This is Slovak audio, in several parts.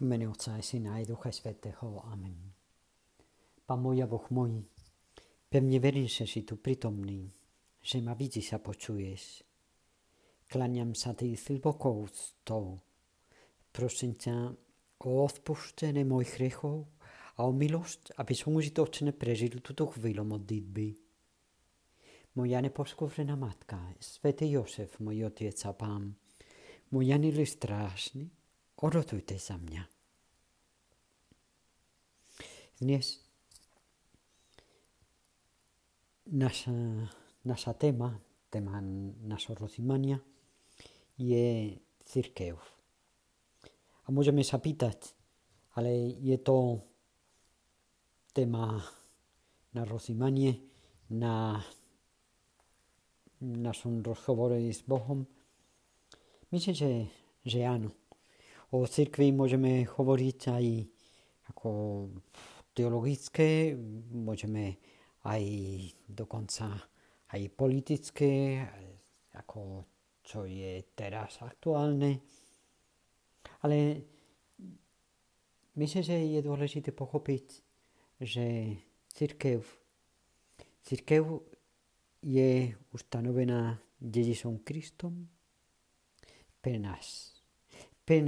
V mene Otca i Syna i Ducha Svetého. Amen. Pán môj a Boh môj, pevne verím, že si tu prítomný, že ma vidíš a počuješ. Kláňam sa ty s hlbokou úctou. Prosím ťa o odpuštenie mojich hriechov a o milosť, aby som užitočne prežil túto chvíľu modlitby. Moja neposkovrená matka, svätý Josef, môj otec a pán, môj anil strážny, Odotujte za mňa. Dnes naša, naša téma, téma našho rozímania je církev. A môžeme sa pýtať, ale je to téma na rozímanie, na našom rozhovore s Bohom? Myslím, že, že áno o cirkvi môžeme hovoriť aj ako teologické, môžeme aj dokonca aj politické, ako čo je teraz aktuálne. Ale myslím, že je dôležité pochopiť, že církev, církev je ustanovená dedičom Kristom pre nás pre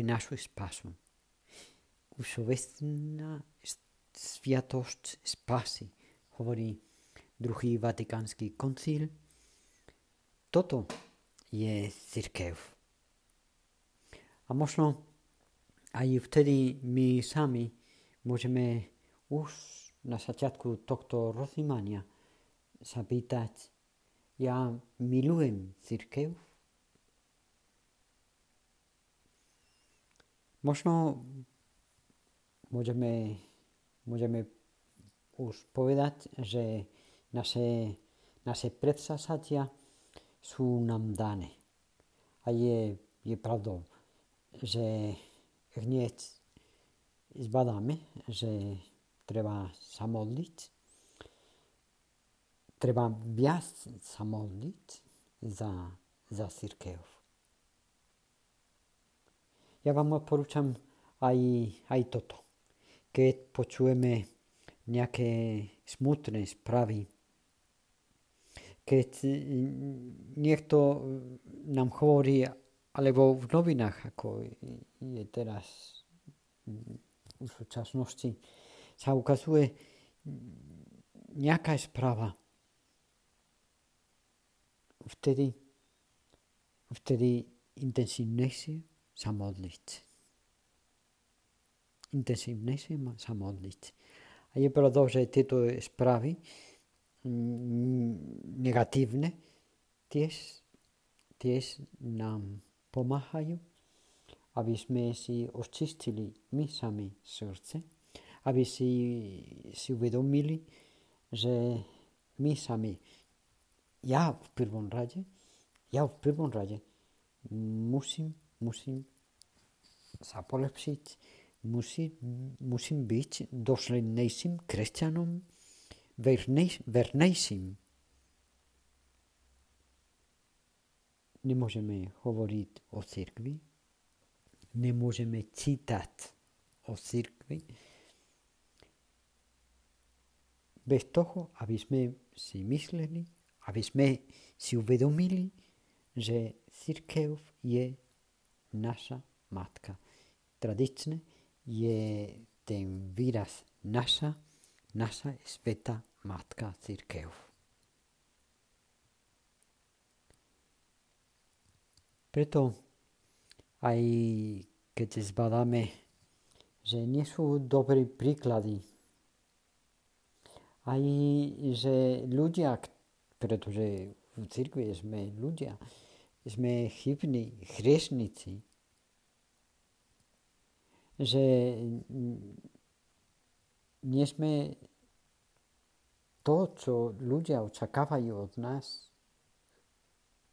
našu spásu. Všeobecná sviatosť spásy, hovorí druhý vatikánsky koncil. Toto je církev. A možno aj vtedy my sami môžeme už na začiatku tohto rozímania sa pýtať, ja milujem církev, Možno môžeme, môžeme už povedať, že naše, naše predsasatia sú nám dané. A je, je pravdou, že hneď zbadáme, že treba sa modliť, treba viac sa modliť za, za církev. Ja vám odporúčam aj, aj toto. Keď počujeme nejaké smutné správy, keď niekto nám hovorí, alebo v novinách, ako je teraz v súčasnosti, sa ukazuje nejaká správa. Vtedy, vtedy intenzívnejšie sa modliť. Intenzívnejšie sa modliť. A je pravda, že tieto správy mm, negatívne tiež, tiež nám pomáhajú, aby sme si očistili my sami srdce, aby si, si uvedomili, že my sami, ja v prvom rade, ja v prvom rade musím musím sa polepšiť, musí, musím byť doslednejším kresťanom, vernej, vernejším. Nemôžeme hovoriť o cirkvi, nemôžeme čítať o cirkvi, bez toho, aby sme si mysleli, aby sme si uvedomili, že církev je naša matka. Tradične je ten výraz naša, naša sveta matka církev. Preto aj keď zbadáme, že nie sú dobré príklady, aj že ľudia, pretože v cirkvi sme ľudia, sme chybní hriešnici, že nie sme to, čo ľudia očakávajú od nás,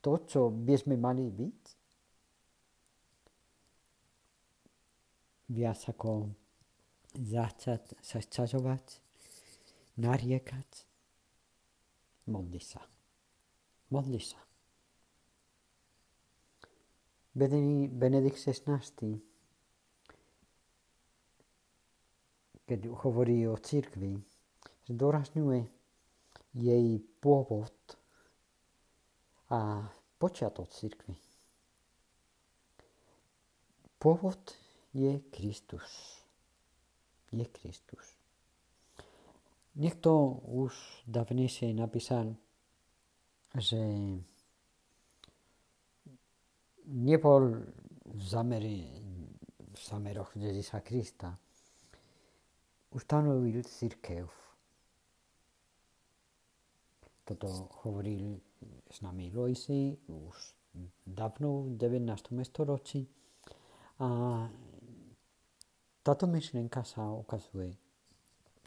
to, čo by sme mali byť, viac ako začať sa sťažovať, nariekať, modli sa. Modli sa. Benedikt XVI keď hovorí o církvi, zdôrazňuje jej pôvod a počiatok církvy. Pôvod je Kristus. Je Kristus. Niekto už dávnejšie napísal, že nebol v, zamere, v zameroch Ježiša Krista. Ustanovil církev. Toto hovoril s nami Loisi už dávno v 19. storočí. A táto myšlienka sa ukazuje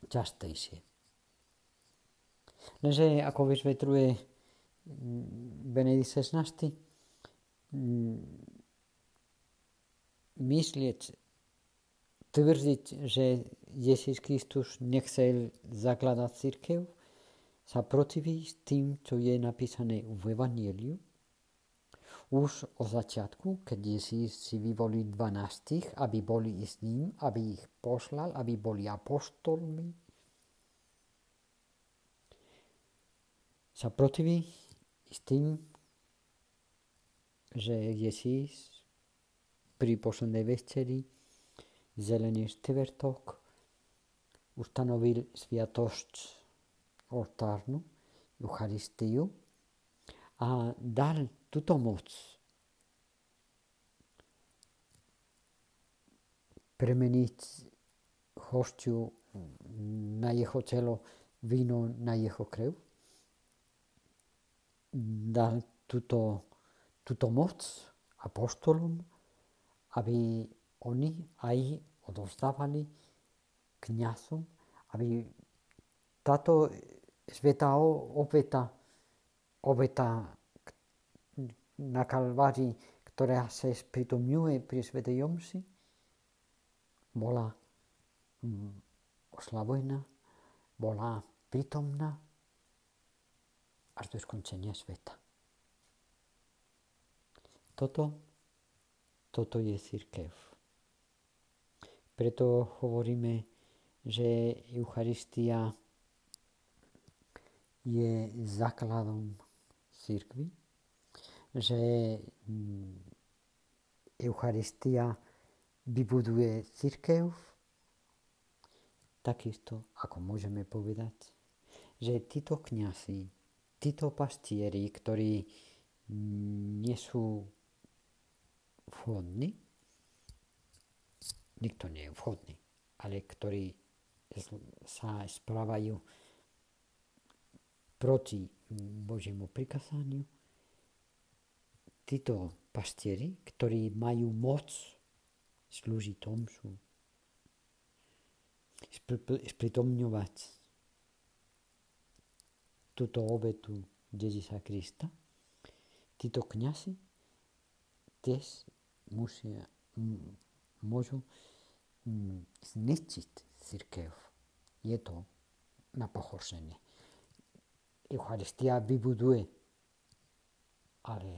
častejšie. Lenže ako vysvetluje Benedikt XVI, myslieť, tvrdiť, že Ježiš Kristus nechcel zakladať církev, sa protiví tým, čo je napísané v Evangeliu. Už o začiatku, keď Ježiš si vyvolí 12, aby boli s ním, aby ich poslal, aby boli apostolmi, sa protiví s tým, že Ježíš pri poslednej večeri zelený štvrtok ustanovil sviatosť oltárnu, Eucharistiu. A dal túto moc premeniť hostiu na jeho telo víno na jeho krev dal túto, túto moc apostolom, aby oni aj odovzdávali kniazom, aby táto sveta obeta, obeta na Kalvárii, ktorá sa spritomňuje pri Svetej Jomsi, bola mm, oslavojená, bola prítomná až do skončenia sveta. Toto, toto je církev. Preto hovoríme, že Eucharistia je základom církvy, že mm, Eucharistia vybuduje církev, takisto ako môžeme povedať, že títo kniazy títo pastieri, ktorí nie sú vhodní, nikto nie je vhodný, ale ktorí sa správajú proti Božiemu prikazaniu, títo pastieri, ktorí majú moc slúžiť tomšu, spritomňovať túto obetu Ježiša Krista, títo kňazi tiež musia, môžu zničiť církev. Je to na pohoršenie. Eucharistia vybuduje, ale,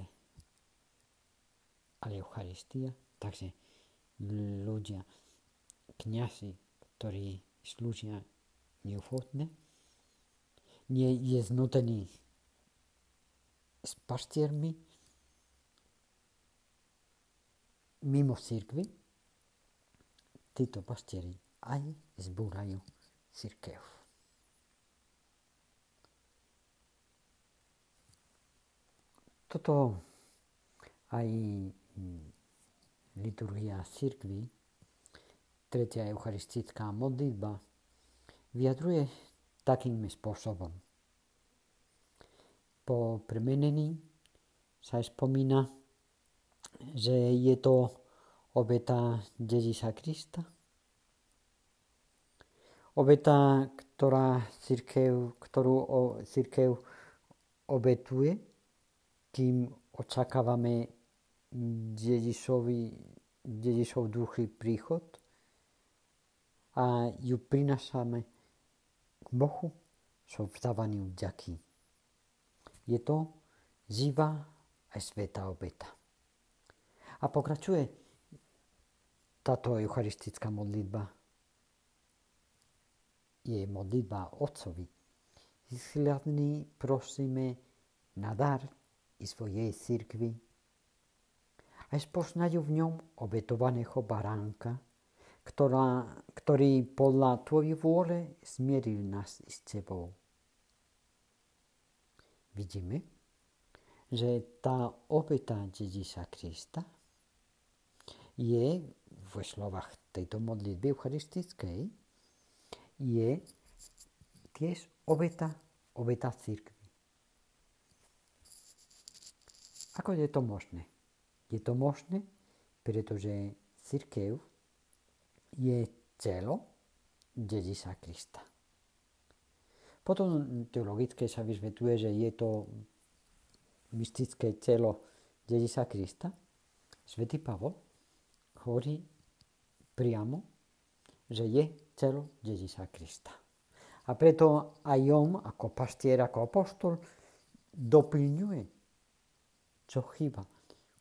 ale Eucharistia, takže ľudia, kňazi, ktorí slúžia neufotne, nie je znutený s pastiermi mimo církvy, títo pastieri aj zbúrajú církev. Toto aj liturgia církvy, tretia eucharistická modlitba, vyjadruje takým spôsobom. Po premenení sa spomína, že je to obeta Ježíša Krista. Obeta, ktorá církev, ktorú církev obetuje, kým očakávame Ježišov duchy príchod a ju prinášame k Bohu sú vzdávaniu vďaky. Je to živá aj svetá obeta. A pokračuje táto eucharistická modlitba. je modlitba Otcovi. Hľadný prosíme na dar i svojej cirkvi. A spoznajú v ňom obetovaného baránka, ktorá, ktorý podľa tvojej vôle smieril nás s tebou. Vidíme, že tá obeta Ježíša Krista je v slovách tejto modlitby eucharistickej je tiež obeta, obeta církvy. Ako je to možné? Je to možné, pretože církev je telo Ježíša Krista. Potom teologicky sa vysvetľuje, že je to mystické telo Ježíša Krista. Svetý Pavol hovorí priamo, že je telo Ježíša Krista. A preto aj on, ako pastier, ako apostol, doplňuje, čo chýba.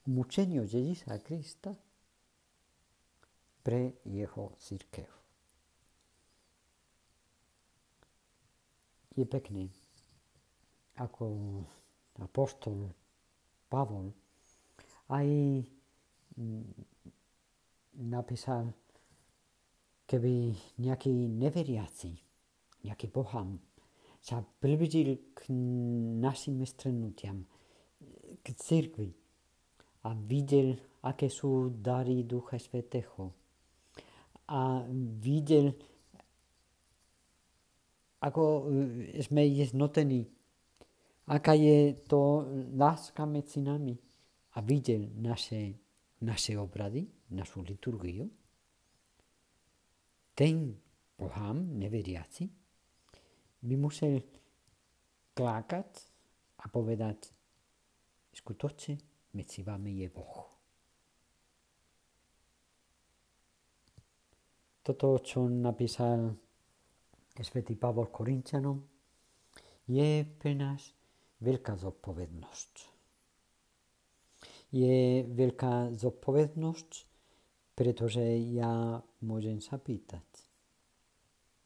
Mučeniu Ježíša Krista pre jeho církev. Je pekný, ako apostol Pavol aj napísal, keby nejaký neveriaci, nejaký bohám sa priblížil k našim stretnutiam, k církvi a videl, aké sú dary Ducha Svetého, a videl, ako e, sme jednotení, aká je to láska medzi nami. A videl naše, naše obrady, našu liturgiu, ten pohám, neveriaci, by musel klákať a povedať, skutočne medzi vami je Boh. Toto, čo napísal svätý Pavol Korintianom, je pre nás veľká zodpovednosť. Je veľká zodpovednosť, pretože ja môžem sa pýtať,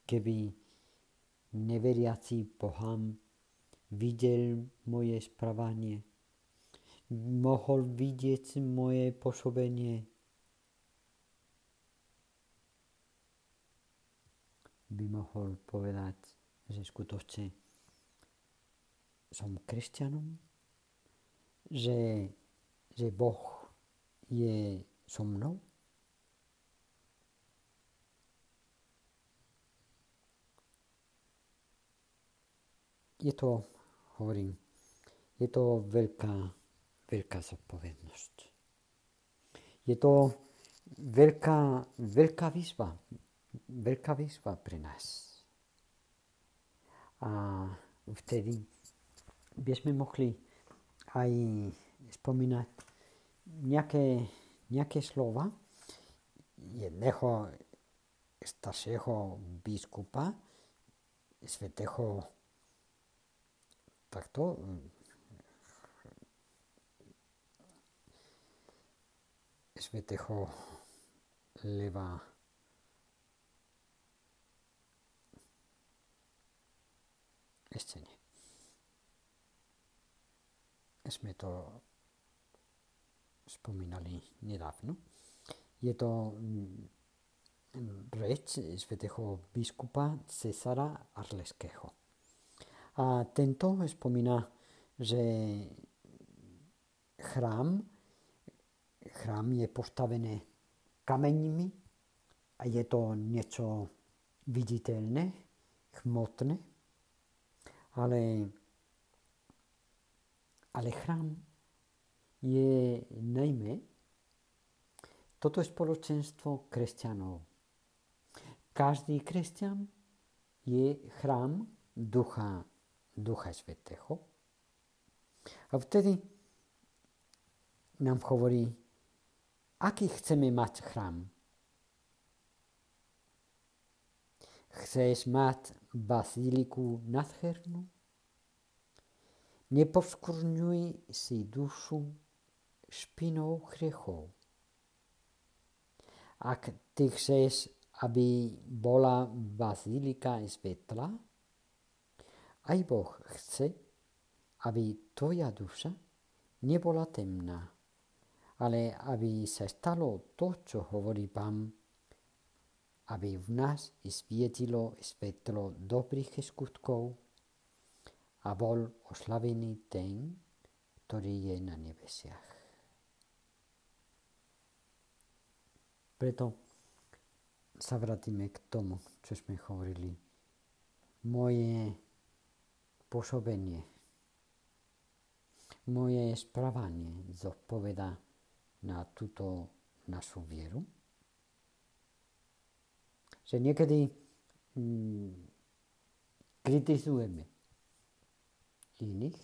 keby neveriaci pohám videl moje správanie, mohol vidieť moje pôsobenie, by mohol povedať, že skutočne som kresťanom, že, že Boh je so mnou. Je to, hovorím, je to veľká, veľká zodpovednosť. Je to veľká, veľká výzva veľká výzva pre nás. A vtedy by sme mohli aj spomínať nejaké, nejaké slova jedného staršieho biskupa, svetého takto svetého Leva ešte nie. Sme to spomínali nedávno. Je to mm, reč svetého biskupa Cesara Arleského. A tento spomína, že chrám, chrám je postavené kameňmi a je to niečo viditeľné, chmotné, ale, ale chrám je najmä toto spoločenstvo kresťanov. Každý kresťan je chrám Ducha, Ducha Svetého. A vtedy nám hovorí, aký chceme mať chrám. Chceš mať bazíliku nádhernú? Nepovskurňuj si dušu špinou hriechov. Ak ty chceš, aby bola bazilika svetla. Aj Boh chce, aby tvoja duša nebola temná, ale aby sa stalo to, čo hovorí Pán, aby v nás svietilo svetlo dobrých skutkov a bol oslavený ten, ktorý je na nebesiach. Preto sa vrátime k tomu, čo sme hovorili. Moje pôsobenie, moje správanie zodpoveda na túto našu vieru. Že niekedy mm, kritizujeme iných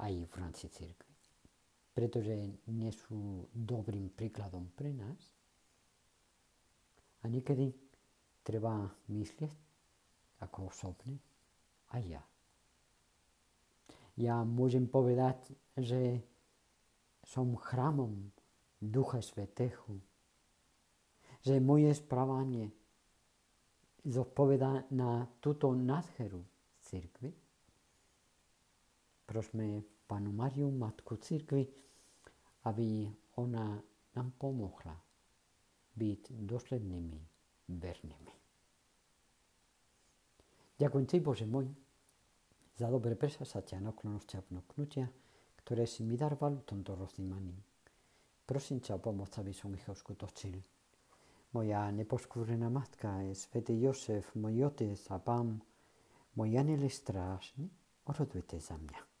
aj v rámci cirkvi, pretože nie sú dobrým príkladom pre nás. A niekedy treba myslieť ako osobne aj ja. Ja môžem povedať, že som chrámom Ducha Svetého, že moje správanie zodpovedá na túto nádheru církvy. Prosme Panu Mariu, Matku církvy, aby ona nám pomohla byť doslednými, vernými. Ďakujem ti, Bože môj, za dobré presasatia, naklonosti a vnúknutia, ktoré si mi daroval v tomto roznímaní. Prosím ťa o pomoc, aby som ich uskutočil. Moja nepoškúrená matka je svätý Josef, môj otec a pán, môj aniel strážny, orodujte za mňa.